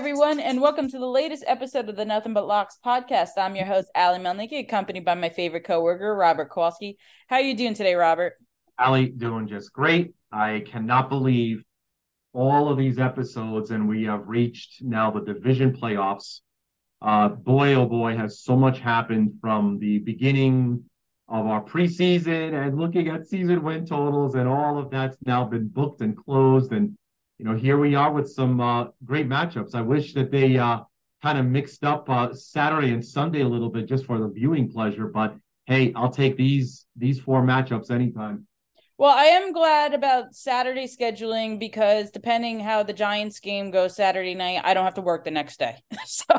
everyone, and welcome to the latest episode of the Nothing But Locks podcast. I'm your host, Ali Melnicki, accompanied by my favorite coworker, Robert Kowalski. How are you doing today, Robert? Ali, doing just great. I cannot believe all of these episodes, and we have reached now the division playoffs. Uh, boy, oh boy, has so much happened from the beginning of our preseason and looking at season win totals, and all of that's now been booked and closed. And you know, here we are with some uh, great matchups. I wish that they uh, kind of mixed up uh, Saturday and Sunday a little bit just for the viewing pleasure. But hey, I'll take these these four matchups anytime. Well, I am glad about Saturday scheduling because depending how the Giants game goes Saturday night, I don't have to work the next day. so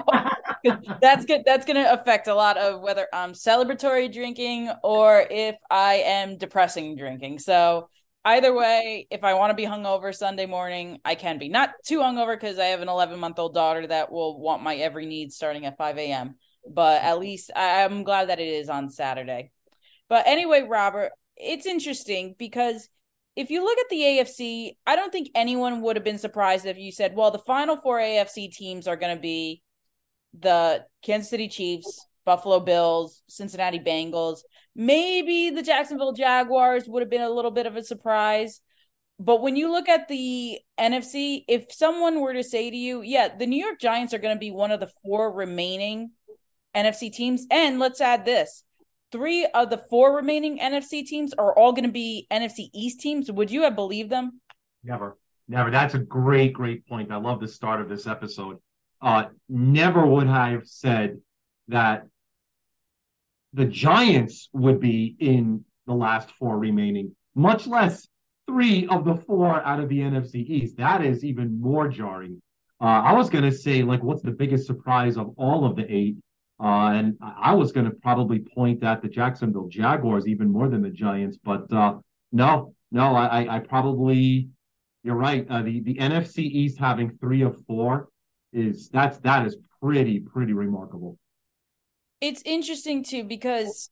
that's good. That's going to affect a lot of whether I'm celebratory drinking or if I am depressing drinking. So either way, if I want to be hungover Sunday morning, I can be. Not too hungover because I have an 11 month old daughter that will want my every need starting at 5 a.m. But at mm-hmm. least I'm glad that it is on Saturday. But anyway, Robert, it's interesting because if you look at the AFC, I don't think anyone would have been surprised if you said, well, the final four AFC teams are going to be the Kansas City Chiefs, Buffalo Bills, Cincinnati Bengals. Maybe the Jacksonville Jaguars would have been a little bit of a surprise. But when you look at the NFC, if someone were to say to you, yeah, the New York Giants are going to be one of the four remaining NFC teams, and let's add this three of the four remaining NFC teams are all going to be NFC East teams. Would you have believed them? Never, never. That's a great, great point. I love the start of this episode. Uh, never would I have said that the Giants would be in the last four remaining, much less three of the four out of the NFC East. That is even more jarring. Uh, I was going to say, like, what's the biggest surprise of all of the eight? Uh, and I was going to probably point at the Jacksonville Jaguars even more than the Giants, but uh, no, no, I, I probably you're right. Uh, the the NFC East having three of four is that's that is pretty pretty remarkable. It's interesting too because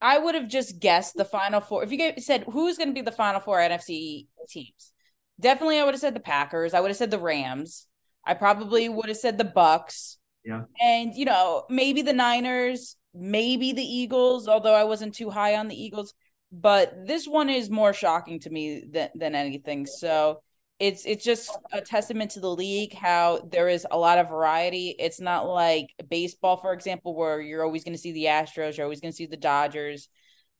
I would have just guessed the final four. If you said who's going to be the final four NFC teams, definitely I would have said the Packers. I would have said the Rams. I probably would have said the Bucs. Yeah. And, you know, maybe the Niners, maybe the Eagles, although I wasn't too high on the Eagles. But this one is more shocking to me than, than anything. So it's it's just a testament to the league how there is a lot of variety. It's not like baseball, for example, where you're always going to see the Astros, you're always going to see the Dodgers.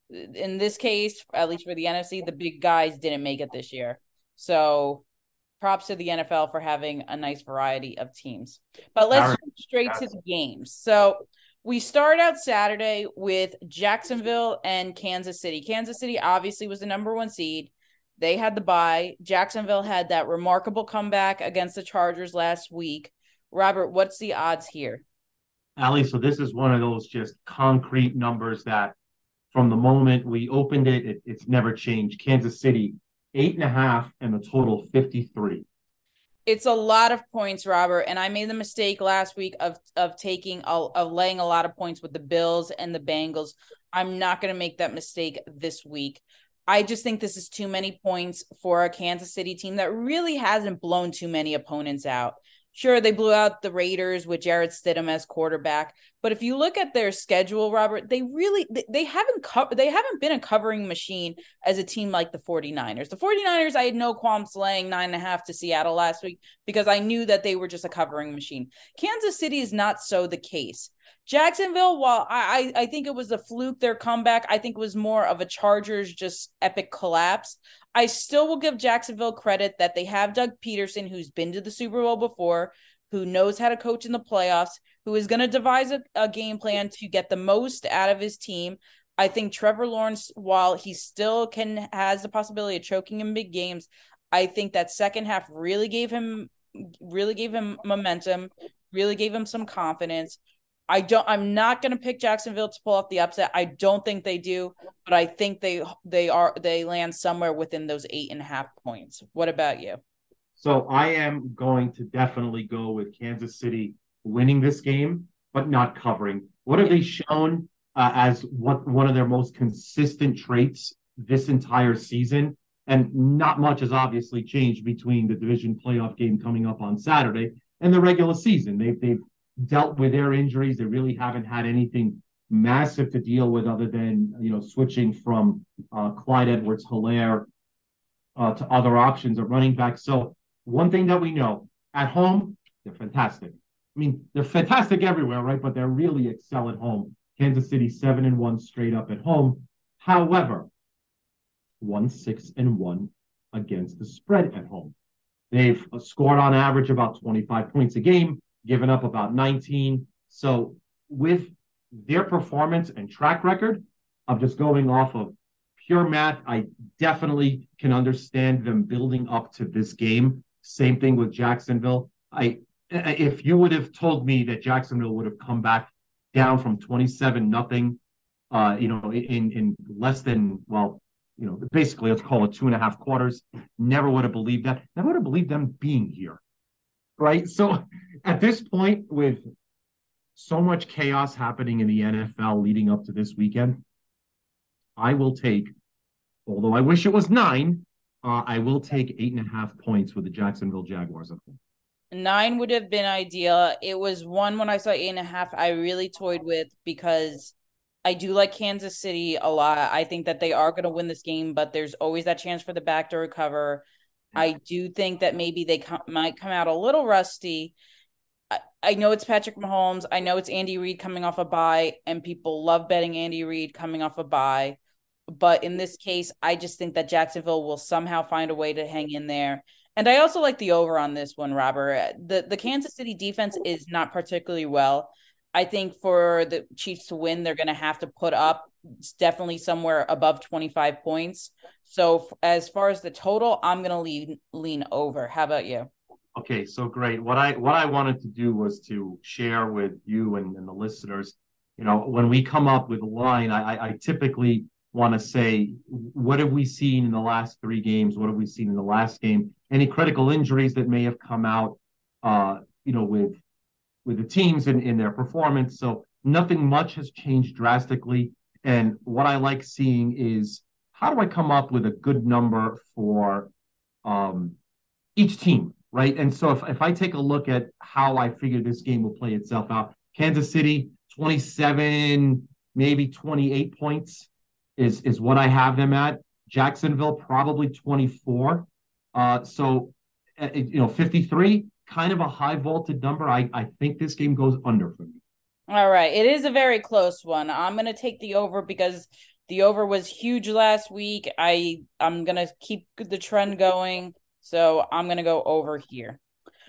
In this case, at least for the NFC, the big guys didn't make it this year. So props to the NFL for having a nice variety of teams. But let's jump straight to the games. So we start out Saturday with Jacksonville and Kansas City. Kansas City obviously was the number one seed. They had the bye. Jacksonville had that remarkable comeback against the Chargers last week. Robert, what's the odds here? Ali, so this is one of those just concrete numbers that from the moment we opened it, it it's never changed. Kansas City eight and a half, and the total 53. It's a lot of points, Robert. And I made the mistake last week of of taking of laying a lot of points with the Bills and the Bengals. I'm not going to make that mistake this week. I just think this is too many points for a Kansas City team that really hasn't blown too many opponents out. Sure, they blew out the Raiders with Jarrett Stidham as quarterback, but if you look at their schedule, Robert, they really they, haven't co- they haven't been a covering machine as a team like the 49ers. The 49ers, I had no qualms laying nine and a half to Seattle last week because I knew that they were just a covering machine. Kansas City is not so the case. Jacksonville, while I, I think it was a fluke, their comeback, I think it was more of a Chargers just epic collapse. I still will give Jacksonville credit that they have Doug Pederson, who's been to the Super Bowl before, who knows how to coach in the playoffs, who is going to devise a, a, game plan to get the most out of his team. I think Trevor Lawrence, while he still can has the possibility of choking in big games, I think that second half really gave him really gave him momentum, really gave him some confidence. I don't. I'm not going to pick Jacksonville to pull off the upset. I don't think they do, but I think they they are they land somewhere within those eight and a half points. What about you? So I am going to definitely go with Kansas City winning this game, but not covering. What have they shown uh, as what one of their most consistent traits this entire season? And not much has obviously changed between the division playoff game coming up on Saturday and the regular season. They've they've dealt with their injuries. They really haven't had anything massive to deal with other than you know switching from uh, Clyde Edwards Helaire uh, to other options at running back. So one thing that we know at home, they're fantastic. I mean, they're fantastic everywhere, right? But they're really excel at home. Kansas City seven and one straight up at home. However, one six and one against the spread at home. They've scored on average about 25 points a game, given up about 19. So with their performance and track record, I'm just going off of pure math. I definitely can understand them building up to this game. Same thing with Jacksonville. I if you would have told me that Jacksonville would have come back down from 27 nothing, uh, you know, in in less than well, you know, basically let's call it two and a half quarters. Never would have believed that. Never would have believed them being here, right? So at this point, with so much chaos happening in the NFL leading up to this weekend, I will take, although I wish it was nine, uh, I will take eight and a half points with the Jacksonville Jaguars. Nine would have been ideal. It was one when I saw eight and a half. I really toyed with because I do like Kansas City a lot. I think that they are going to win this game, but there's always that chance for the back to recover. I do think that maybe they might come out a little rusty. I, I know it's Patrick Mahomes. I know it's Andy Reid coming off a bye, and people love betting Andy Reid coming off a bye. But in this case, I just think that Jacksonville will somehow find a way to hang in there. And I also like the over on this one, Robert. The the Kansas City defense is not particularly well. I think for the Chiefs to win, they're going to have to put up definitely somewhere above 25 points. So as far as the total, I'm going to lean lean over. How about you? Okay, so great. What I what I wanted to do was to share with you and, and the listeners. You know, when we come up with a line, I, I typically want to say, what have we seen in the last three games? What have we seen in the last game? Any critical injuries that may have come out, uh, you know, with with the teams in, in their performance. So nothing much has changed drastically. And what I like seeing is how do I come up with a good number for um, each team, right? And so if, if I take a look at how I figure this game will play itself out, Kansas City, 27, maybe 28 points is is what I have them at. Jacksonville probably 24. Uh, so uh, you know 53, kind of a high vaulted number. I I think this game goes under for me. All right, it is a very close one. I'm going to take the over because the over was huge last week. I I'm going to keep the trend going, so I'm going to go over here.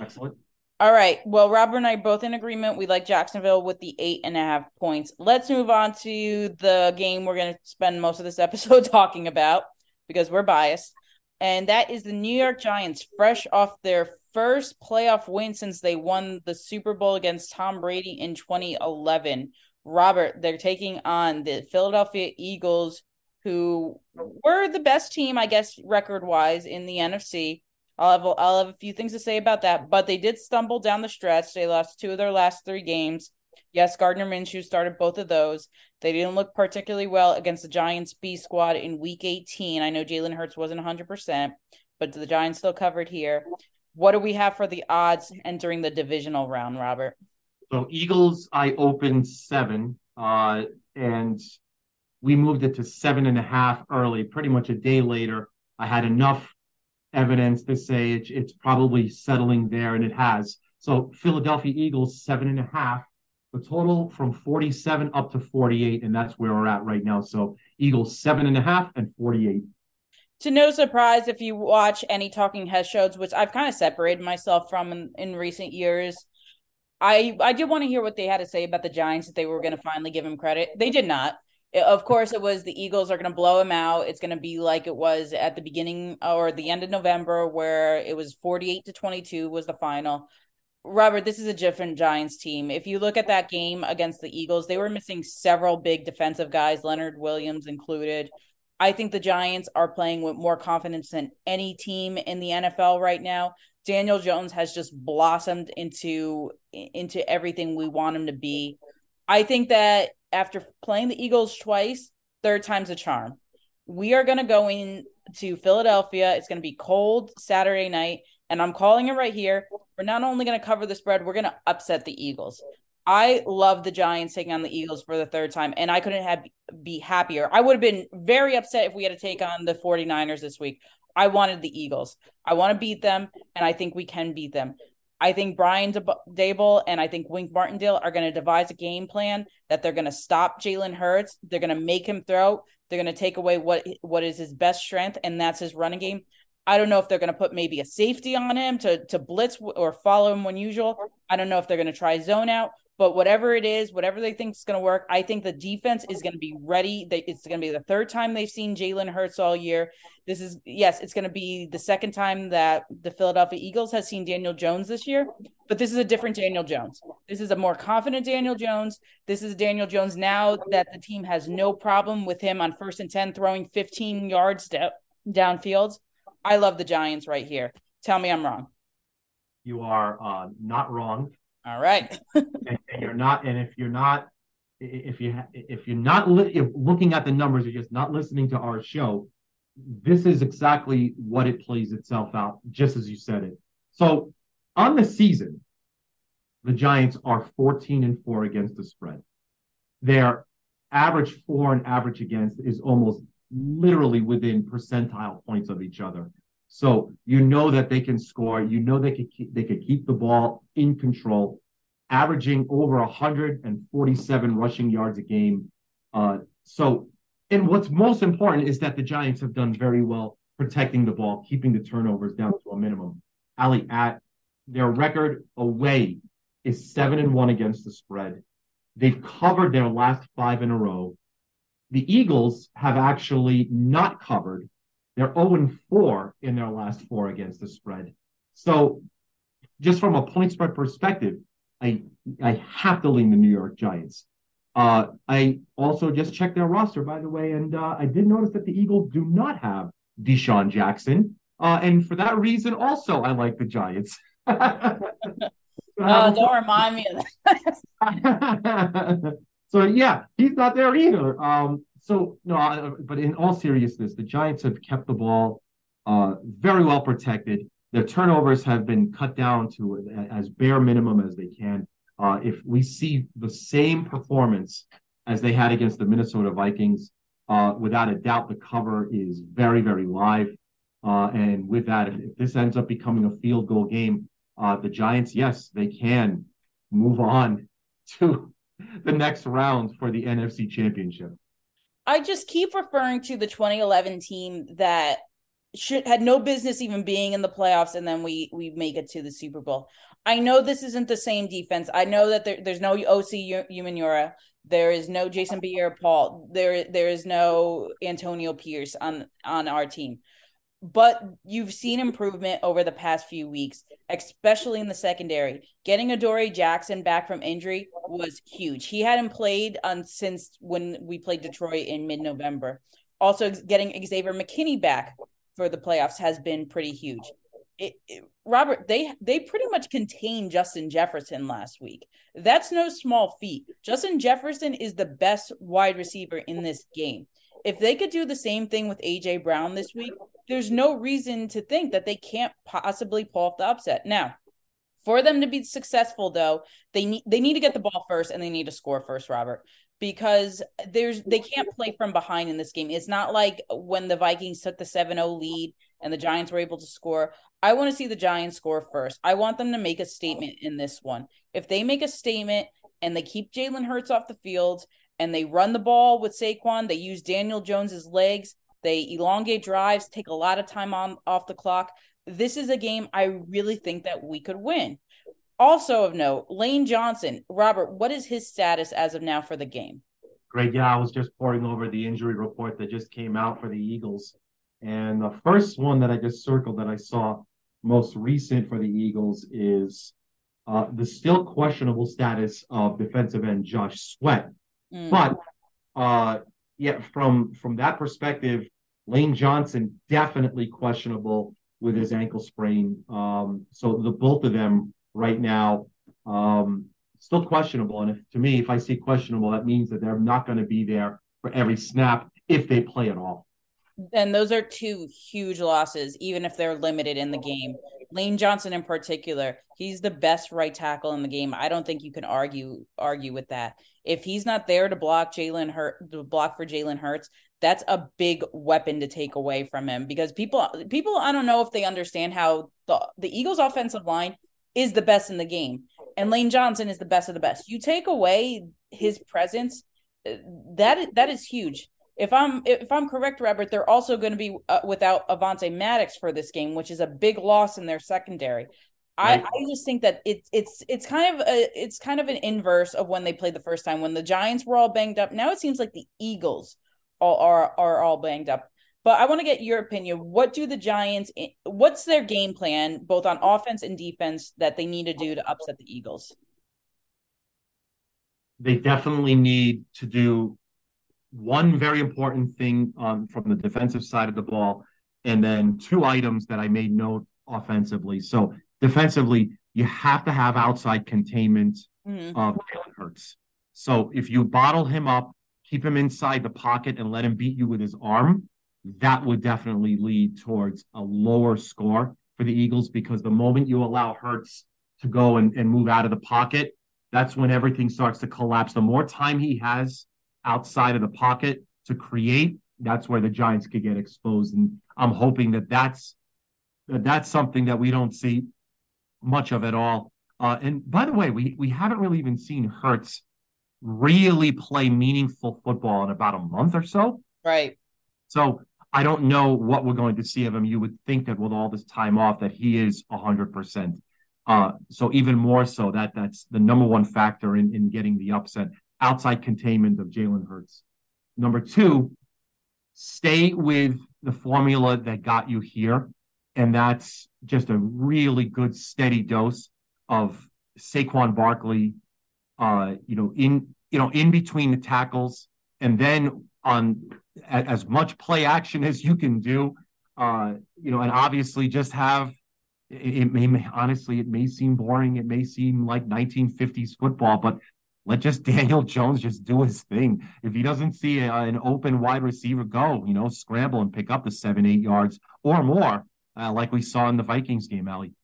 Excellent. All right. Well, Robert and I both in agreement. We like Jacksonville with the eight and a half points. Let's move on to the game we're going to spend most of this episode talking about because we're biased. And that is the New York Giants, fresh off their first playoff win since they won the Super Bowl against Tom Brady in 2011. Robert, they're taking on the Philadelphia Eagles, who were the best team, I guess, record wise in the NFC I'll have I'll have a few things to say about that, but they did stumble down the stretch. They lost two of their last three games. Yes, Gardner Minshew started both of those. They didn't look particularly well against the Giants B squad in Week 18. I know Jalen Hurts wasn't 100, percent but the Giants still covered here. What do we have for the odds entering the divisional round, Robert? So Eagles, I opened seven, uh, and we moved it to seven and a half early. Pretty much a day later, I had enough evidence to say it's, it's probably settling there, and it has. So Philadelphia Eagles seven and a half, the total from 47 up to 48, and that's where we're at right now. So Eagles seven and a half and 48. To no surprise, if you watch any Talking Head shows, which I've kind of separated myself from in, in recent years, I I did want to hear what they had to say about the Giants that they were going to finally give him credit. They did not. Of course it was the eagles are going to blow him out. It's going to be like it was at the beginning or the end of november where it was 48 to 22 was the final. Robert this is a different giants team. If you look at that game against the eagles they were missing several big defensive guys leonard williams included i think the giants are playing with more confidence than any team in the nfl right now daniel jones has just blossomed into into everything we want him to be i think that after playing the Eagles twice, third time's a charm. We are going to go in to Philadelphia. It's going to be cold Saturday night. and I'm calling it right here. We're not only going to cover the spread, we're going to upset the Eagles. I love the Giants taking on the Eagles for the third time, and I couldn't have be happier. I would have been very upset if we had to take on the 49ers this week. I wanted the Eagles. I want to beat them, and I think we can beat them. I think Brian Daboll and I think Wink Martindale are going to devise a game plan that they're going to stop Jalen Hurts. They're going to make him throw. They're going to take away what what is his best strength, and that's his running game. I don't know if they're going to put maybe a safety on him to to blitz or follow him when usual. I don't know if they're going to try zone out, but whatever it is, whatever they think is going to work, I think the defense is going to be ready. It's going to be the third time they've seen Jalen Hurts all year. This is yes, it's going to be the second time that the Philadelphia Eagles has seen Daniel Jones this year, but this is a different Daniel Jones. This is a more confident Daniel Jones. This is Daniel Jones now that the team has no problem with him on first and 10 throwing 15 yards down downfields. I love the Giants right here. Tell me I'm wrong. You are uh, not wrong. All right. and, and, you're not, and if you're not, if you if you're not li- if looking at the numbers, you're just not listening to our show. This is exactly what it plays itself out, just as you said it. So on the season, the Giants are 14 and four against the spread. Their average for and average against is almost literally within percentile points of each other. So you know that they can score. You know they could keep, they could keep the ball in control, averaging over 147 rushing yards a game. Uh, so, and what's most important is that the Giants have done very well protecting the ball, keeping the turnovers down to a minimum. Ali, at their record away is seven and one against the spread. They've covered their last five in a row. The Eagles have actually not covered they're 0 4 in their last four against the spread. So, just from a point spread perspective, I I have to lean the New York Giants. Uh, I also just checked their roster, by the way, and uh, I did notice that the Eagles do not have DeSean Jackson. Uh, and for that reason, also, I like the Giants. oh, don't remind me of that. so, yeah, he's not there either. Um, so no, but in all seriousness, the Giants have kept the ball uh, very well protected. Their turnovers have been cut down to as bare minimum as they can. Uh, if we see the same performance as they had against the Minnesota Vikings, uh, without a doubt, the cover is very, very live. Uh, and with that, if, if, this ends up becoming a field goal game, uh, the Giants, yes, they can move on to the next round for the NFC Championship. I just keep referring to the 2011 team that should had no business even being in the playoffs, and then we we make it to the Super Bowl. I know this isn't the same defense. I know that there, there's no Osi Umenyiora. There is no Jason Pierre-Paul. There there is no Antonio Pierce on on our team but you've seen improvement over the past few weeks, especially in the secondary. Getting Adoree Jackson back from injury was huge. He hadn't played on since when we played Detroit in mid-November. Also, getting Xavier McKinney back for the playoffs has been pretty huge. It, it, Robert, they they pretty much contained Justin Jefferson last week. That's no small feat. Justin Jefferson is the best wide receiver in this game. If they could do the same thing with AJ Brown this week, there's no reason to think that they can't possibly pull off the upset. Now, for them to be successful though, they need they need to get the ball first and they need to score first, Robert, because there's they can't play from behind in this game. It's not like when the Vikings took the 7-0 lead and the Giants were able to score. I want to see the Giants score first. I want them to make a statement in this one. If they make a statement and they keep Jalen Hurts off the field and they run the ball with Saquon, they use Daniel Jones's legs, they elongate drives, take a lot of time on off the clock. This is a game I really think that we could win. Also of note, Lane Johnson. Robert, what is his status as of now for the game? Great. Yeah, I was just pouring over the injury report that just came out for the Eagles. And the first one that I just circled that I saw most recent for the Eagles is uh, the still questionable status of defensive end Josh Sweat. Mm. But uh, yeah, from from that perspective, Lane Johnson definitely questionable with his ankle sprain. Um, so the both of them right now um, still questionable. And if to me, if I see questionable, that means that they're not going to be there for every snap if they play at all. And those are two huge losses, even if they're limited in the game. Lane Johnson in particular, he's the best right tackle in the game. I don't think you can argue argue with that. If he's not there to block Jalen Hurt, to block for Jalen Hurts, that's a big weapon to take away from him because people people I don't know if they understand how the the Eagles offensive line is the best in the game and Lane Johnson is the best of the best. You take away his presence, that that is huge. If I'm if I'm correct, Robert, they're also going to be uh, without Avonte Maddox for this game, which is a big loss in their secondary. Right. I, I just think that it's it's it's kind of a it's kind of an inverse of when they played the first time when the Giants were all banged up. Now it seems like the Eagles all are are all banged up. But I want to get your opinion. What do the Giants what's their game plan both on offense and defense that they need to do to upset the Eagles? They definitely need to do one very important thing um, from the defensive side of the ball, and then two items that I made note offensively. So defensively, you have to have outside containment mm-hmm. of Jalen Hurts. So if you bottle him up, keep him inside the pocket, and let him beat you with his arm, that would definitely lead towards a lower score for the Eagles because the moment you allow Hurts to go and, and move out of the pocket, that's when everything starts to collapse. The more time he has outside of the pocket to create, that's where the Giants could get exposed. And I'm hoping that that's that that's something that we don't see much of at all. Uh, and by the way, we we haven't really even seen Hurts really play meaningful football in about a month or so. Right. So I don't know what we're going to see of him. You would think that with all this time off, that he is hundred uh, percent. So even more so, that that's the number one factor in in getting the upset outside containment of Jalen Hurts. Number two, stay with the formula that got you here. And that's just a really good steady dose of Saquon Barkley, uh, you know, in you know, in between the tackles, and then on as much play action as you can do. Uh, you know, and obviously just have it, it may honestly it may seem boring, it may seem like 1950s football, but let just Daniel Jones just do his thing. If he doesn't see a, an open wide receiver go, you know, scramble and pick up the seven, eight yards or more, uh, like we saw in the Vikings game, Ali.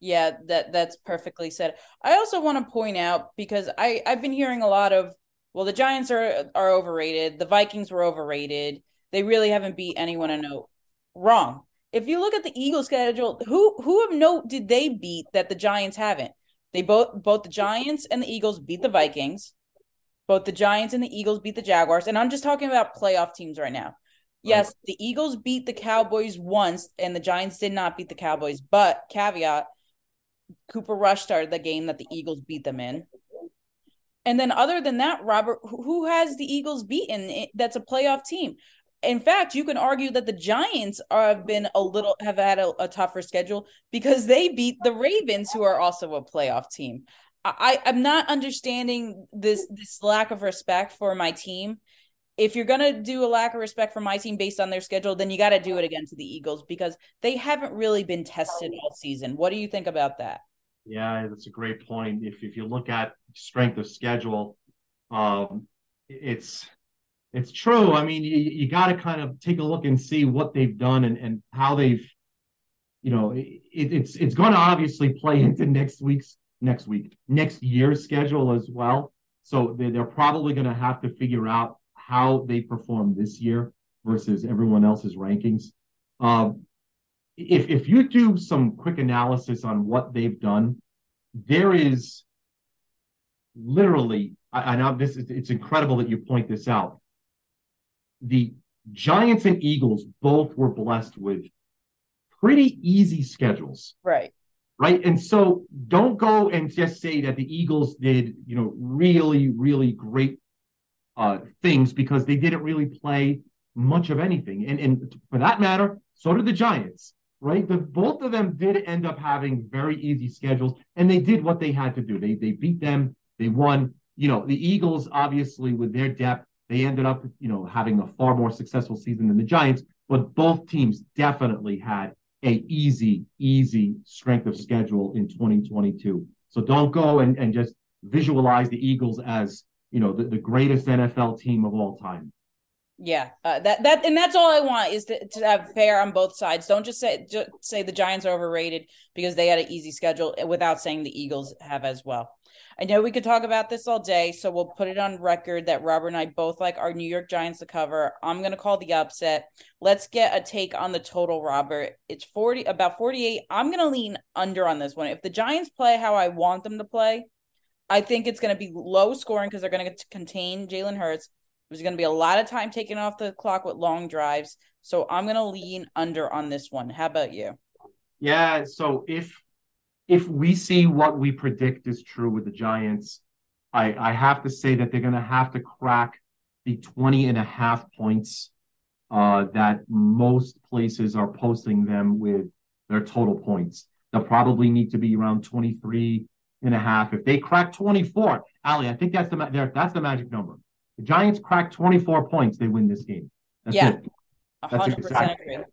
Yeah, that that's perfectly said. I also want to point out because I I've been hearing a lot of well, the Giants are are overrated, the Vikings were overrated. They really haven't beat anyone a note. Wrong. If you look at the Eagles schedule, who who of note did they beat that the Giants haven't? They both both the Giants and the Eagles beat the Vikings. Both the Giants and the Eagles beat the Jaguars. And I'm just talking about playoff teams right now. Yes, right. the Eagles beat the Cowboys once and the Giants did not beat the Cowboys. But caveat, Cooper Rush started the game that the Eagles beat them in. And then other than that, Robert, who has the Eagles beaten that's a playoff team? In fact, you can argue that the Giants have been a little have had a, a, tougher schedule because they beat the Ravens, who are also a playoff team. I, I'm not understanding this this lack of respect for my team. If you're gonna do a lack of respect for my team based on their schedule, then you got to do it against the Eagles because they haven't really been tested all season. What do you think about that? Yeah, that's a great point. If if you look at strength of schedule, um, it's it's true. I mean, you, you got to kind of take a look and see what they've done and, and how they've, you know, it, it's it's going to obviously play into next week's next week next year's schedule as well. So they, they're probably going to have to figure out how they perform this year versus everyone else's rankings. Um, if if you do some quick analysis on what they've done, there is literally I, I know this is it's incredible that you point this out the Giants and Eagles both were blessed with pretty easy schedules. Right. Right. And so don't go and just say that the Eagles did, you know, really, really great uh, things because they didn't really play much of anything. And, and for that matter, so did the Giants. Right. The both of them did end up having very easy schedules and they did what they had to do. They they beat them, they won. You know, the Eagles, obviously, with their depth, they ended up, you know, having a far more successful season than the Giants, but both teams definitely had a easy, easy strength of schedule in 2022. So don't go and, and just visualize the Eagles as, you know, the, the greatest NFL team of all time. Yeah, uh, that that and that's all I want is to, to have fair on both sides. Don't just say just say the Giants are overrated because they had an easy schedule without saying the Eagles have as well. I know we could talk about this all day, so we'll put it on record that Robert and I both like our New York Giants to cover. I'm going to call the upset. Let's get a take on the total, Robert. It's 40 about 48. I'm going to lean under on this one. If the Giants play how I want them to play, I think it's going to be low scoring because they're going to contain Jalen Hurts. There's going to be a lot of time taken off the clock with long drives. So I'm going to lean under on this one. How about you? Yeah. So if if we see what we predict is true with the Giants, I, I have to say that they're going to have to crack the 20 and a half points uh, that most places are posting them with their total points. They'll probably need to be around 23 and a half. If they crack 24, Ali, I think that's the that's the magic number. The Giants crack 24 points, they win this game. That's yeah. It. That's 100% exactly. agree.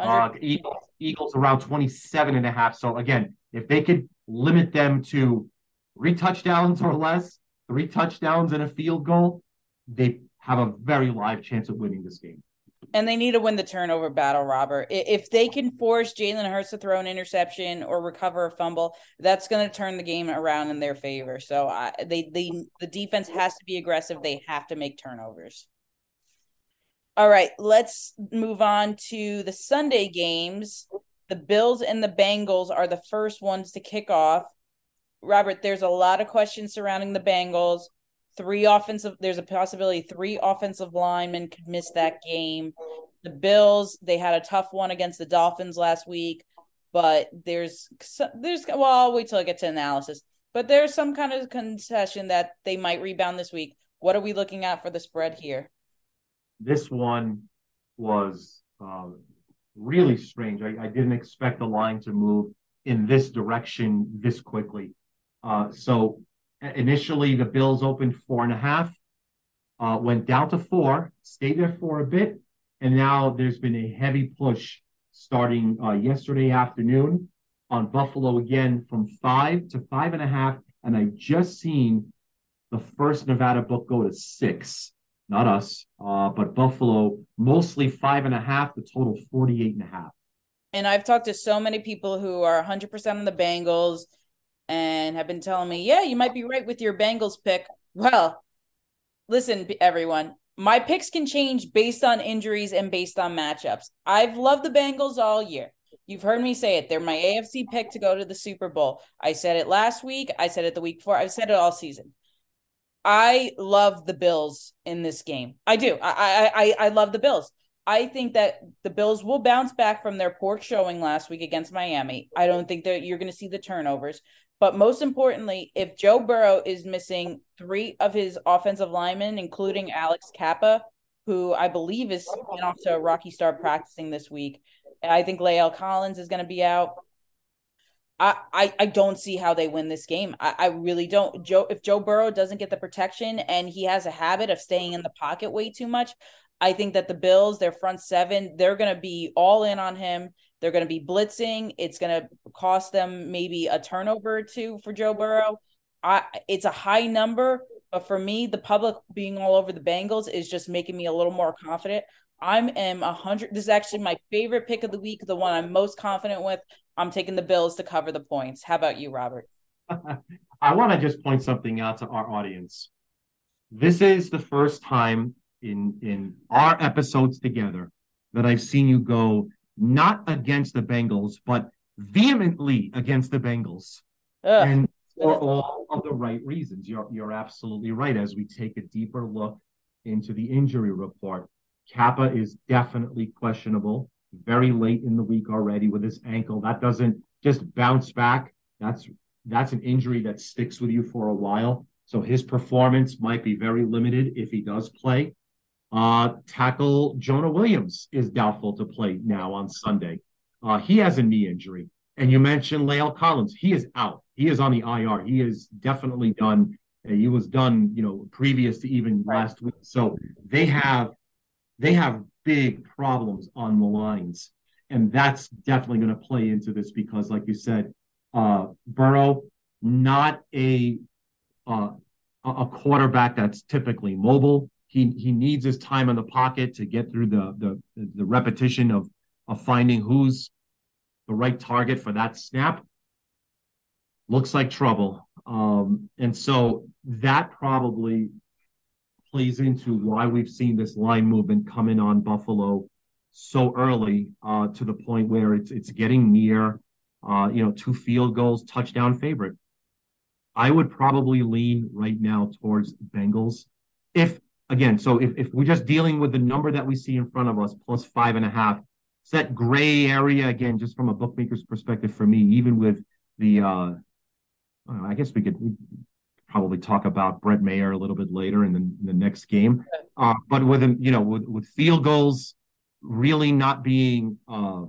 Uh, Eagles, Eagles around 27 and a half. So again, if they could limit them to three touchdowns or less, three touchdowns and a field goal, they have a very live chance of winning this game and they need to win the turnover battle, Robert. If they can force Jalen Hurts to throw an interception or recover a fumble, that's going to turn the game around in their favor. So I, they, they, the defense has to be aggressive. They have to make turnovers. All right, let's move on to the Sunday games. The Bills and the Bengals are the first ones to kick off. Robert, there's a lot of questions surrounding the Bengals. Three offensive there's a possibility three offensive linemen could miss that game. The bills they had a tough one against the dolphins last week but there's there's well i'll wait till i get to analysis. But there's some kind of concession that they might rebound this week. What are we looking at for the spread here? This one was uh, really strange I, I, didn't expect the line to move in this direction this quickly uh, so initially the Bills opened four and a half, uh, went down to four, stayed there for a bit, and now there's been a heavy push starting uh, yesterday afternoon on Buffalo again from five to five and a half, and I've just seen the first Nevada book go to six. Not us, uh, but Buffalo, mostly five and a half, the total 48 and a half. And I've talked to so many people who are 100% on the Bengals and have been telling me, yeah, you might be right with your Bengals pick. Well, listen, everyone, my picks can change based on injuries and based on matchups. I've loved the Bengals all year. You've heard me say it. They're my AFC pick to go to the Super Bowl. I said it last week. I said it the week before. I've said it all season. I love the Bills in this game. I do. I I I love the Bills. I think that the Bills will bounce back from their poor showing last week against Miami. I don't think that you're going to see the turnovers. But most importantly, if Joe Burrow is missing three of his offensive linemen, including Alex Cappa, who I believe is off to a rocky start practicing this week, I think La'el Collins is going to be out. I, I, don't see how they win this game. I, I really don't. Joe, if Joe Burrow doesn't get the protection and he has a habit of staying in the pocket way too much, I think that the Bills, their front seven, they're going to be all in on him. They're going to be blitzing. It's going to cost them maybe a turnover or two for Joe Burrow. I, it's a high number, but for me, the public being all over the Bengals is just making me a little more confident. I'm am a hundred. This is actually my favorite pick of the week, the one I'm most confident with. I'm taking the Bills to cover the points. How about you, Robert? I want to just point something out to our audience. This is the first time in in our episodes together that I've seen you go not against the Bengals, but vehemently against the Bengals. Ugh. And for all of the right reasons. You're you're absolutely right. As we take a deeper look into the injury report, Cappa is definitely questionable. Very late in the week already with his ankle. That doesn't just bounce back. That's that's an injury that sticks with you for a while. So his performance might be very limited if he does play. Uh, tackle Jonah Williams is doubtful to play now on Sunday. Uh, he has a knee injury. And you mentioned La'el Collins. He is out. He is on the IR. He is definitely done. Uh, he was done, you know, previous to even last week. So they have they have big problems on the lines. And that's definitely going to play into this because, like you said, uh, Burrow, not a uh, a quarterback that's typically mobile he he needs his time in the pocket to get through the the the repetition of of finding who's the right target for that snap. Looks like trouble. Um, and so that probably plays into why we've seen this line movement come in on Buffalo so early uh, to the point where it's it's getting near, uh, you know, two field goals, touchdown favorite. I would probably lean right now towards Bengals. If again, so if, if we're just dealing with the number that we see in front of us, plus five and a half, it's that gray area again, just from a bookmaker's perspective for me, even with the uh I guess we could probably talk about Brett Maher a little bit later in the, in the next game. Uh, but with you know, with, with field goals really not being uh,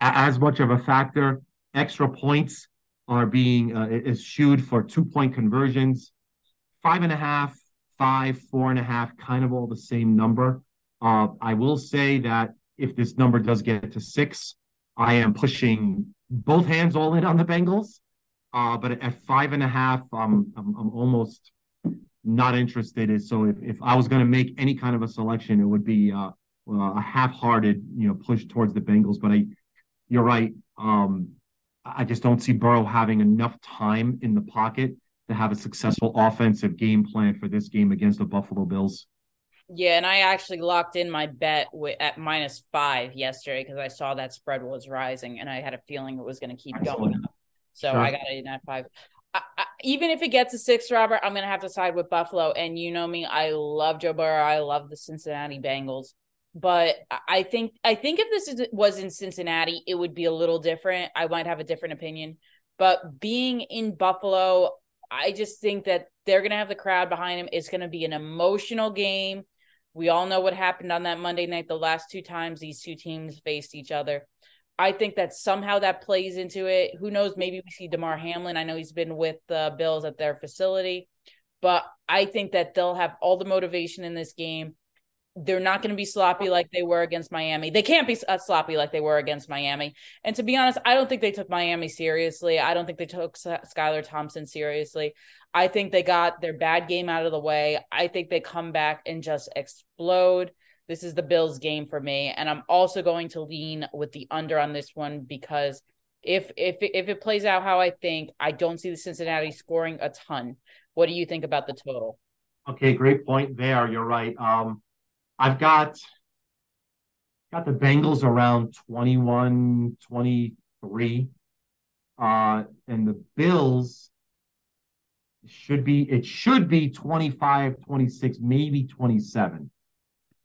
as much of a factor, extra points are being uh, is shooed for two point conversions, five and a half, five, four and a half, kind of all the same number. Uh, I will say that if this number does get to six, I am pushing both hands all in on the Bengals. Uh, but at five and a half, I'm I'm, I'm almost not interested. So if, if I was going to make any kind of a selection, it would be uh, a half-hearted, you know, push towards the Bengals. But I, you're right. Um, I just don't see Burrow having enough time in the pocket to have a successful offensive game plan for this game against the Buffalo Bills. Yeah, and I actually locked in my bet w- at minus five yesterday because I saw that spread was rising, and I had a feeling it was going to keep Excellent. going up. So sure. I got it in at five. I, I, even if it gets a six, Robert, I'm going to have to side with Buffalo. And you know me, I love Joe Burrow. I love the Cincinnati Bengals. But I think I think if this is, was in Cincinnati, it would be a little different. I might have a different opinion. But being in Buffalo, I just think that they're going to have the crowd behind them. It's going to be an emotional game. We all know what happened on that Monday night the last two times these two teams faced each other. I think that somehow that plays into it. Who knows? Maybe we see Damar Hamlin. I know he's been with the Bills at their facility, but I think that they'll have all the motivation in this game. They're not going to be sloppy like they were against Miami. They can't be uh, sloppy like they were against Miami. And to be honest, I don't think they took Miami seriously. I don't think they took Skylar Thompson seriously. I think they got their bad game out of the way. I think they come back and just explode. This is the Bills game for me, and I'm also going to lean with the under on this one because if if if it plays out how I think, I don't see the Cincinnati scoring a ton. What do you think about the total? Okay, great point there. You're right. Um, I've got got the Bengals around 21, 23. Uh, and the Bills should be it should be 25, 26, maybe 27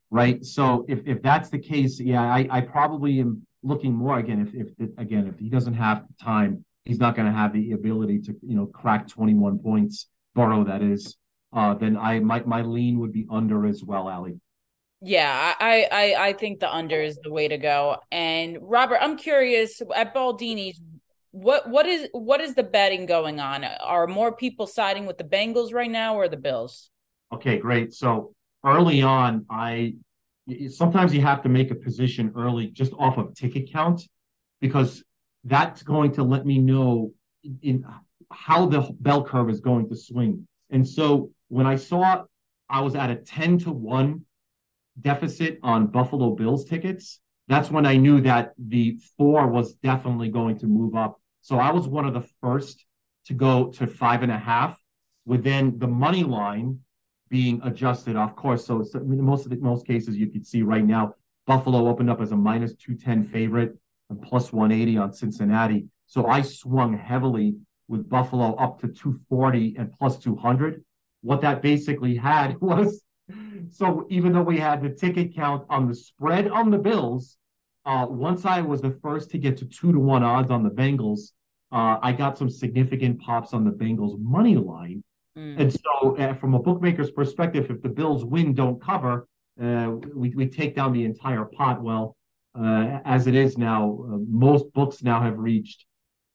right? So if if that's the case, yeah, I, I probably am looking more again. If if again if he doesn't have time, he's not going to have the ability to you know crack 21 points, Burrow that is. Uh, then I my my lean would be under as well, Ali. Yeah, I, I I think the under is the way to go. And Robert, I'm curious at Baldini's, what what is what is the betting going on? Are more people siding with the Bengals right now or the Bills? Okay, great. So early on, I sometimes you have to make a position early just off of ticket count because that's going to let me know in, in how the bell curve is going to swing. And so when I saw I was at a 10 to 1 deficit on Buffalo Bills tickets, that's when I knew that the four was definitely going to move up. So I was one of the first to go to five and a half. Within the money line, being adjusted, of course. So, so most of the most cases, you could see right now, Buffalo opened up as a minus 210 favorite and plus 180 on Cincinnati. So I swung heavily with Buffalo up to 240 and plus 200. What that basically had was so even though we had the ticket count on the spread on the Bills, uh, once I was the first to get to two to one odds on the Bengals, uh, I got some significant pops on the Bengals money line Mm. And so, uh, from a bookmaker's perspective, if the Bills win, don't cover, uh, we, we take down the entire pot. Well, uh, as it is now, uh, most books now have reached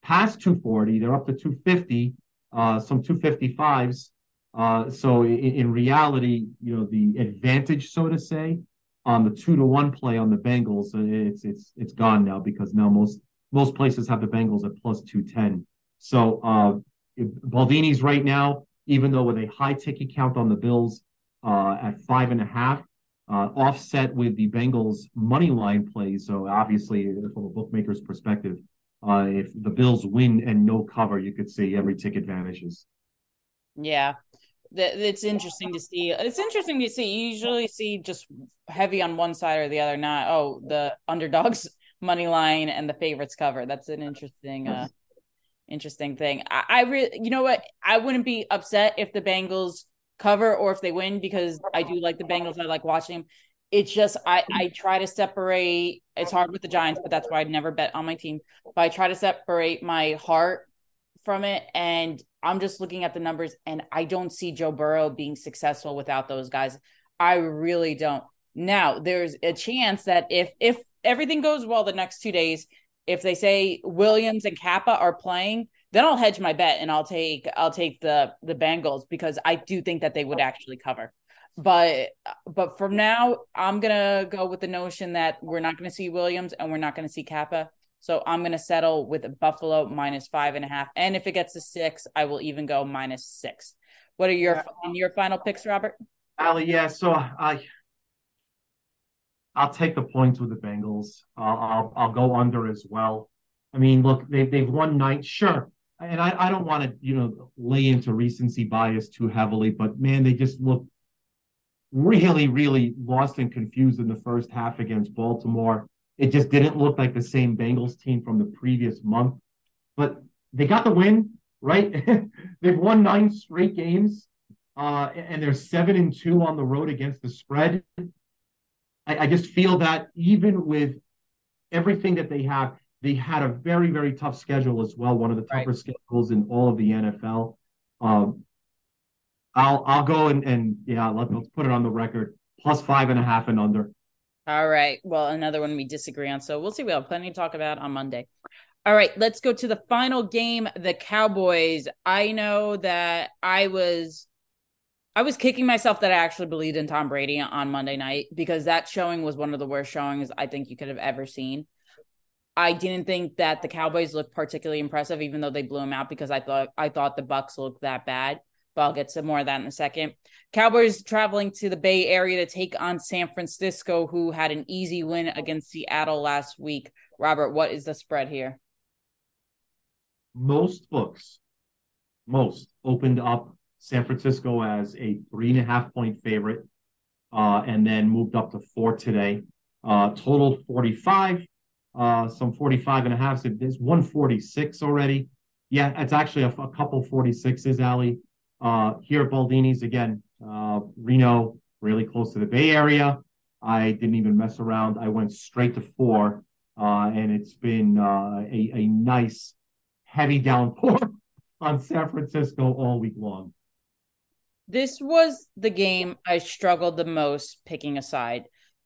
past 240. They're up to 250, uh, some 255s. Uh, so, in, in, reality, you know, the advantage, so to say, on the two to one play on the Bengals, it's it's it's gone now because now most most places have the Bengals at plus 210. So, Baldini's right now even though with a high ticket count on the Bills, uh, at five and a half, uh, offset with the Bengals money line play. So obviously, from a bookmaker's perspective, uh, if the Bills win and no cover, you could see every ticket vanishes. Yeah, it's interesting to see. It's interesting to see. You usually see just heavy on one side or the other. Not oh the underdogs money line and the favorites cover. That's an interesting, uh, interesting thing. I, I really, you know what? I wouldn't be upset if the Bengals cover or if they win because I do like the Bengals. I like watching them. It's just I I try to separate. It's hard with the Giants, but that's why I'd never bet on my team. But I try to separate my heart from it, and I'm just looking at the numbers, and I don't see Joe Burrow being successful without those guys. I really don't. Now, there's a chance that if if everything goes well the next two days, if they say Williams and Cappa are playing, then I'll hedge my bet and I'll take I'll take the the Bengals because I do think that they would actually cover. But but from now i'm gonna go with the notion that we're not gonna see williams and we're not gonna see Cappa. So i'm gonna settle with buffalo minus five and a half. And if it gets to six i will even go minus six. What are your your final picks robert? Ali yeah so i i'll take the points with the bengals i'll i'll, I'll go under as well i mean look they, they've won nine sure and I, I don't want to, you know, lay into recency bias too heavily, but man, they just look really, really lost and confused in the first half against Baltimore. It just didn't look like the same Bengals team from the previous month. But they got the win, right? They've won nine straight games, uh, and they're seven and two on the road against the spread. I, I just feel that even with everything that they have, they had a very, very tough schedule as well, one of the tougher right. schedules in all of the NFL. Um, I'll I'll go and and yeah, let, let's put it on the record. Plus five and a half and under. All right. Well, another one we disagree on. So we'll see. We have plenty to talk about on Monday. All right, let's go to the final game, the Cowboys. I know that I was I was kicking myself that I actually believed in Tom Brady on Monday night because that showing was one of the worst showings I think you could have ever seen. I didn't think that the Cowboys looked particularly impressive, even though they blew them out because I thought I thought the Bucs looked that bad but I'll get some more of that in a second. Cowboys traveling to the Bay Area to take on San Francisco, who had an easy win against Seattle last week. Robert, what is the spread here? Most books, most opened up San Francisco as a three and a half point favorite, uh, and then moved up to four today. Uh, total 45, uh, some 45 and a half. So there's 146 already. Yeah, it's actually a, a couple 46s, Ali. Uh, here at Baldini's, again, uh, Reno, really close to the Bay Area. I didn't even mess around. I went straight to four, uh, and it's been a, a nice heavy downpour on San Francisco all week long. This was the game I struggled the most picking a side.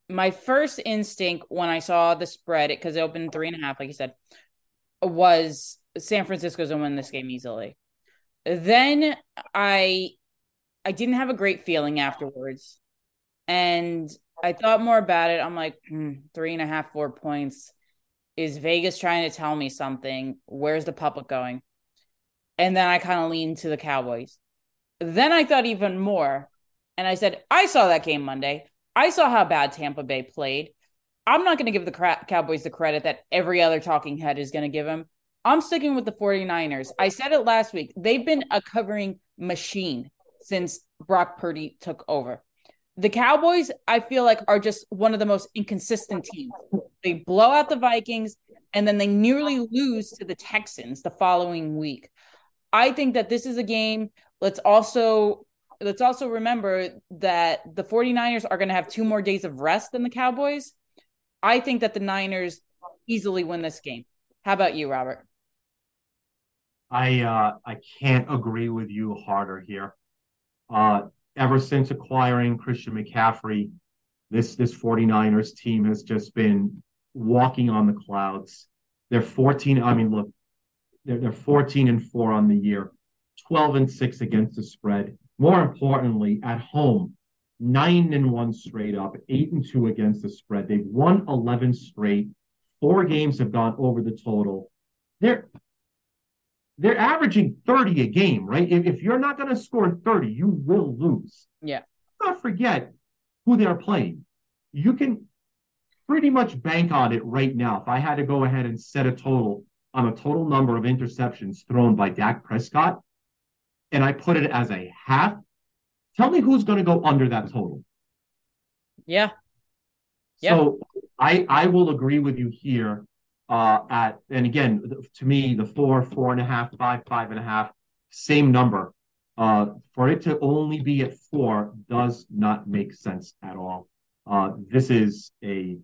My first instinct when I saw the spread, because it opened three and a half, like you said, was San Francisco's gonna win this game easily. Then I I didn't have a great feeling afterwards. And I thought more about it. I'm like, hmm, three and a half, four points. Is Vegas trying to tell me something? Where's the public going? And then I kind of leaned to the Cowboys. Then I thought even more. And I said, I saw that game Monday. I saw how bad Tampa Bay played. I'm not going to give the Cowboys the credit that every other talking head is going to give them. I'm sticking with the 49ers. I said it last week. They've been a covering machine since Brock Purdy took over. The Cowboys, I feel like, are just one of the most inconsistent teams. They blow out the Vikings and then they nearly lose to the Texans the following week. I think that this is a game. Let's also let's also remember that the 49ers are going to have two more days of rest than the Cowboys. I think that the Niners easily win this game. How about you, Robert? I uh, I can't agree with you harder here. Uh, ever since acquiring Christian McCaffrey, this this 49ers team has just been walking on the clouds. They're 14. I mean, look, they're, they're 14 and 4 on the year, 12 and 6 against the spread. More importantly, at home, nine and one straight up, eight and two against the spread. They've won 11 straight. Four games have gone over the total. They're they're averaging 30 a game, right? If, if you're not going to score 30, you will lose. Yeah. not forget who they're playing. You can pretty much bank on it right now. If I had to go ahead and set a total on a total number of interceptions thrown by Dak Prescott, and I put it as a half, tell me who's going to go under that total. Yeah. So I I will agree with you here. Uh, at and again, to me, the four, four and a half, five, five and a half, same number. Uh, for it to only be at four does not make sense at all. Uh, this is a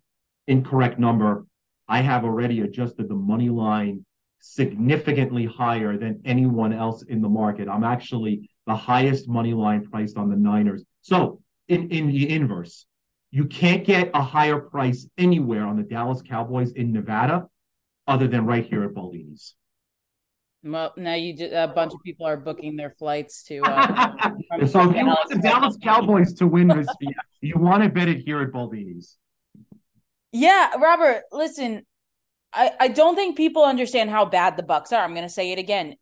incorrect number. I have already adjusted the money line significantly higher than anyone else in the market. I'm actually the highest money line priced on the Niners. So in, in the inverse, you can't get a higher price anywhere on the Dallas Cowboys in Nevada other than right here at Baldini's. Well, now you just, a bunch of people are booking their flights to. Uh, so if you want the Dallas Cowboys to win this, you want to bet it here at Baldini's. Yeah, Robert, listen, I, I don't think people understand how bad the Bucs are. I'm going to say it again.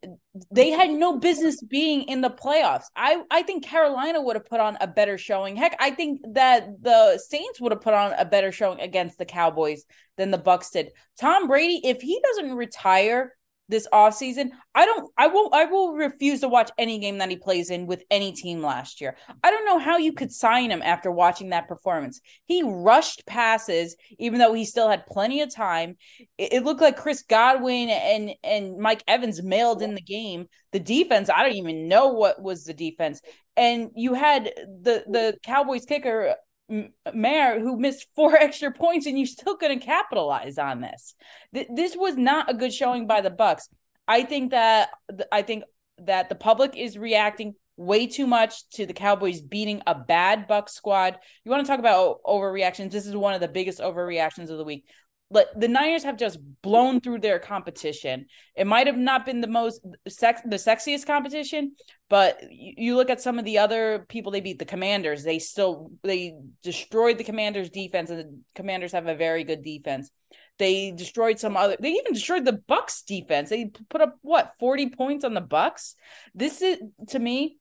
They had no business being in the playoffs. I, I think Carolina would have put on a better showing. Heck, I think that the Saints would have put on a better showing against the Cowboys than the Bucs did. Tom Brady, if he doesn't retire this offseason. I don't I will I will refuse to watch any game that he plays in with any team last year. I don't know how you could sign him after watching that performance. He rushed passes even though he still had plenty of time. It, it looked like Chris Godwin and and Mike Evans mailed in the game. The defense, I don't even know what was the defense. And you had the the Cowboys kicker Maher who missed four extra points and you still couldn't capitalize on this. Th- this was not a good showing by the Bucs. I think that I think that the public is reacting way too much to the Cowboys beating a bad Buc squad. You want to talk about overreactions? This is one of the biggest overreactions of the week but the Niners have just blown through their competition. It might have not been the most sex the sexiest competition, but you, you, look at some of the other people they beat, the Commanders, they still they destroyed the Commanders defense and the Commanders have a very good defense. They destroyed some other they even destroyed the Bucs' defense. They put up what, 40 points on the Bucs. This is to me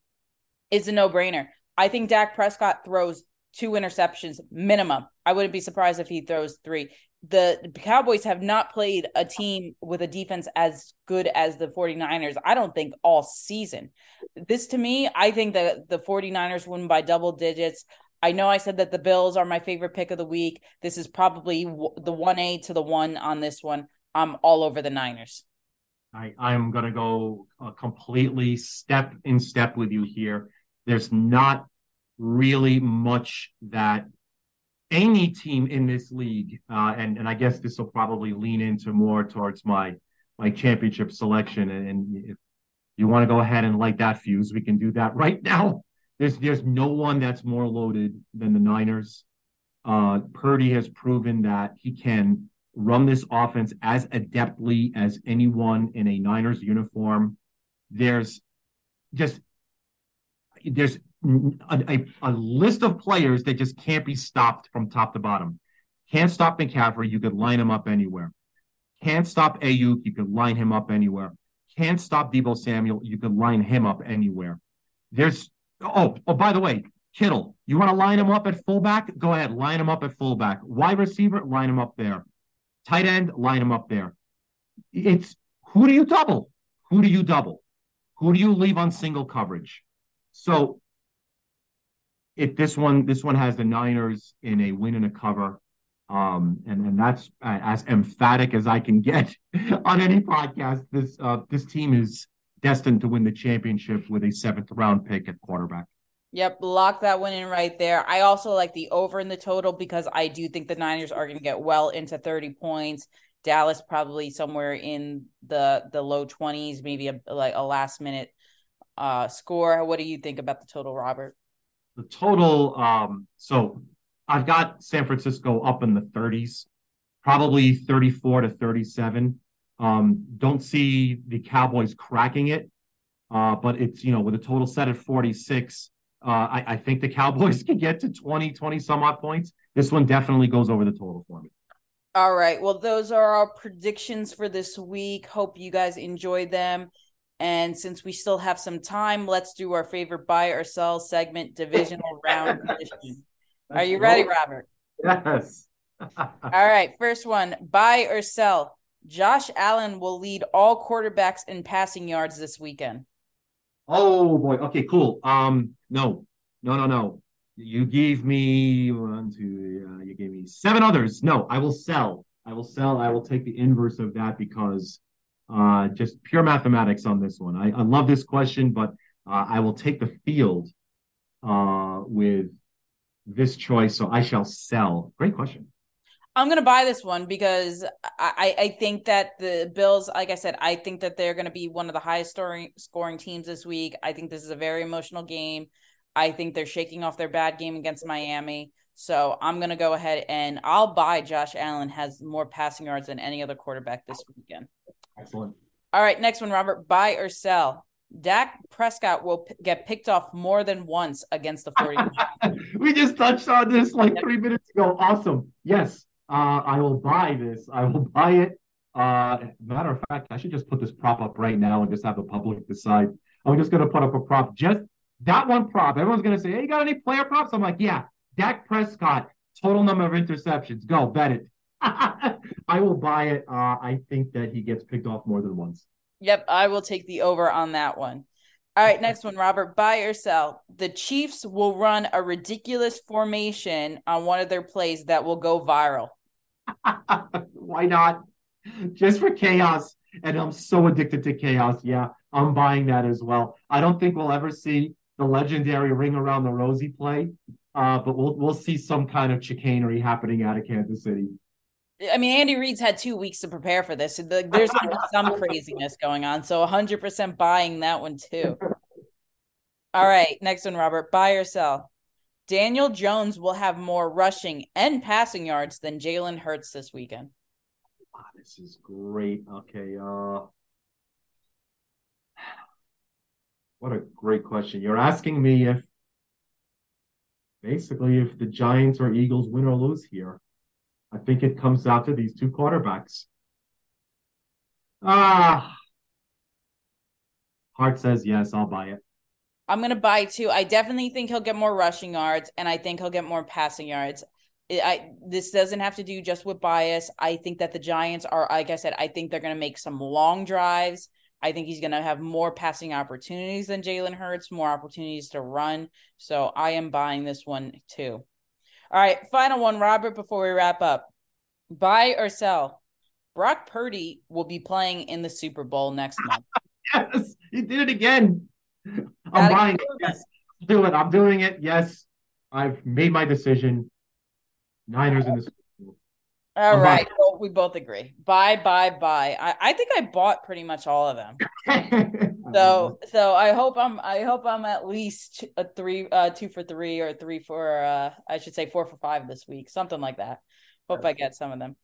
is a no-brainer. I think Dak Prescott throws two interceptions minimum. I wouldn't be surprised if he throws three the Cowboys have not played a team with a defense as good as the 49ers, I don't think, all season. This to me, I think that the 49ers win by double digits. I know I said that the Bills are my favorite pick of the week. This is probably the 1A to the 1 on this one. I'm all over the Niners. I, I'm going to go uh, completely step in step with you here. There's not really much that any team in this league, uh, and and I guess this will probably lean into more towards my my championship selection. And, and if you want to go ahead and light that fuse, we can do that right now. There's there's no one that's more loaded than the Niners. Uh, Purdy has proven that he can run this offense as adeptly as anyone in a Niners uniform. There's just there's a, a, list of players that just can't be stopped from top to bottom. Can't stop McCaffrey, you could line him up anywhere. Can't stop Aiyuk. you could line him up anywhere. Can't stop Deebo Samuel, you could line him up anywhere. There's oh oh by the way, Kittle, you want to line him up at fullback? Go ahead, line him up at fullback. Wide receiver, line him up there. Tight end, line him up there. It's who do you double? Who do you double? Who do you leave on single coverage? So if this one this one has the Niners in a win and a cover, um, and and that's as emphatic as I can get on any podcast. This uh, this team is destined to win the championship with a seventh round pick at quarterback. Yep, lock that one in right there. I also like the over in the total because I do think the Niners are going to get well into 30 points. Dallas probably somewhere in the the low 20s, maybe a like a last minute uh score. What do you think about the total, Robert? The total um so I've got San Francisco up in the 30s, probably 34 to 37. Um, don't see the Cowboys cracking it, uh, but it's you know with a total set at 46. Uh, I, I think the Cowboys can get to 20, 20 some odd points. This one definitely goes over the total for me. All right. Well, those are our predictions for this week. Hope you guys enjoyed them. And since we still have some time, let's do our favorite buy or sell segment divisional round edition. Are you ready, Robert? Yes. All right, first one buy or sell. Josh Allen will lead all quarterbacks in passing yards this weekend. Oh boy. Okay, cool. Um, no, no, no, no. You gave me one, two. Uh, you gave me seven others. No, I will sell. I will sell. I will take the inverse of that because uh, just pure mathematics on this one. I, I love this question, but uh, I will take the field uh, with this choice. So I shall sell. Great question. I'm gonna buy this one because I, I think that the Bills, like I said, I think that they're gonna be one of the highest scoring scoring teams this week. I think this is a very emotional game. I think they're shaking off their bad game against Miami. So I'm gonna go ahead and I'll buy Josh Allen has more passing yards than any other quarterback this weekend. Excellent. All right, next one, Robert. Buy or sell? Dak Prescott will p- get picked off more than once against the 49ers. we just touched on this like three minutes ago. Awesome. Yes, uh, I will buy this. I will buy it. Uh, matter of fact, I should just put this prop up right now and just have the public decide. I'm just going to put up a prop. Just that one prop. Everyone's going to say, hey, you got any player props? I'm like, yeah, Dak Prescott, total number of interceptions. Go, bet it. I will buy it. Uh, I think that he gets picked off more than once. Yep, I will take the over on that one. All right, next one, Robert. Buy or sell? The Chiefs will run a ridiculous formation on one of their plays that will go viral. Why not? Just for chaos. And I'm so addicted to chaos. Yeah, I'm buying that as well. I don't think we'll ever see the legendary ring around the rosy play, uh, but we'll we'll see some kind of chicanery happening out of Kansas City. I mean, Andy Reid's had two weeks to prepare for this. There's going to be some craziness going on. So 100% buying that one too. All right. Next one, Robert. Buy or sell? Daniel Jones will have more rushing and passing yards than Jalen Hurts this weekend. Wow, this is great. Okay. Uh, what a great question. You're asking me if basically if the Giants or Eagles win or lose here. I think it comes down to these two quarterbacks. Ah, Heart says yes, I'll buy it. I'm going to buy too. I definitely think he'll get more rushing yards and I think he'll get more passing yards. I this doesn't have to do just with bias. I think that the Giants are like I said, I think they're going to make some long drives. I think he's going to have more passing opportunities than Jalen Hurts, more opportunities to run. So I am buying this one too. All right, final one, Robert, before we wrap up. Buy or sell? Brock Purdy will be playing in the Super Bowl next month. yes, he did it again. I'm buying it. Yes, do it. I'm doing it. Yes, I've made my decision. Niners in the Super. All I'm right, well, we both agree. Buy, buy, buy. I, I think I bought pretty much all of them. so so I hope I'm I hope I'm at least a three uh two for three or three for uh I should say four for five this week, something like that. Hope I get some of them.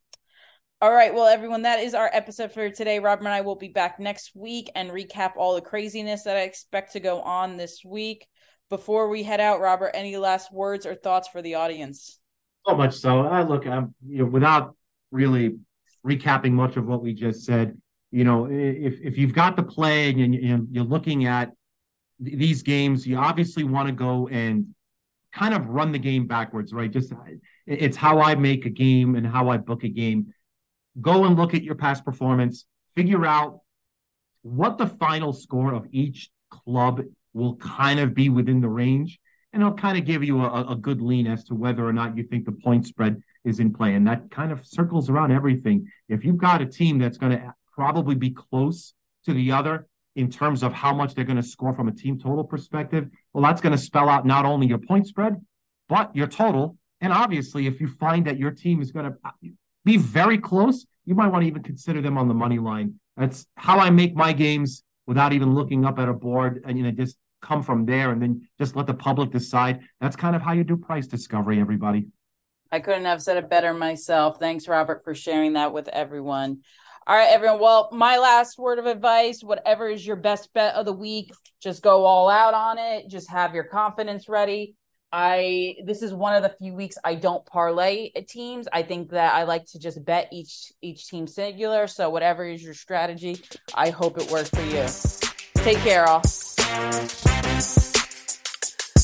All right, well, everyone, that is our episode for today. Robert and I will be back next week and recap all the craziness that I expect to go on this week. Before we head out, Robert, any last words or thoughts for the audience? So much so. I look, I'm you know, without really recapping much of what we just said. You know, if if you've got the play and you're looking at these games, you obviously want to go and kind of run the game backwards, right? Just it's how I make a game and how I book a game. Go and look at your past performance, figure out what the final score of each club will kind of be within the range, and it'll kind of give you a, a good lean as to whether or not you think the point spread is in play. And that kind of circles around everything. If you've got a team that's going to probably be close to the other in terms of how much they're going to score from a team total perspective, well, that's going to spell out not only your point spread, but your total. And obviously, if you find that your team is going to uh, be very close, you might want to even consider them on the money line. That's how I make my games without even looking up at a board and you know just come from there and then just let the public decide. That's kind of how you do price discovery, everybody. I couldn't have said it better myself. Thanks, Robert, for sharing that with everyone. All right, everyone. Well, my last word of advice whatever is your best bet of the week, just go all out on it. Just have your confidence ready. I this is one of the few weeks I don't parlay teams. I think that I like to just bet each each team singular. So whatever is your strategy, I hope it works for you. Take care, all.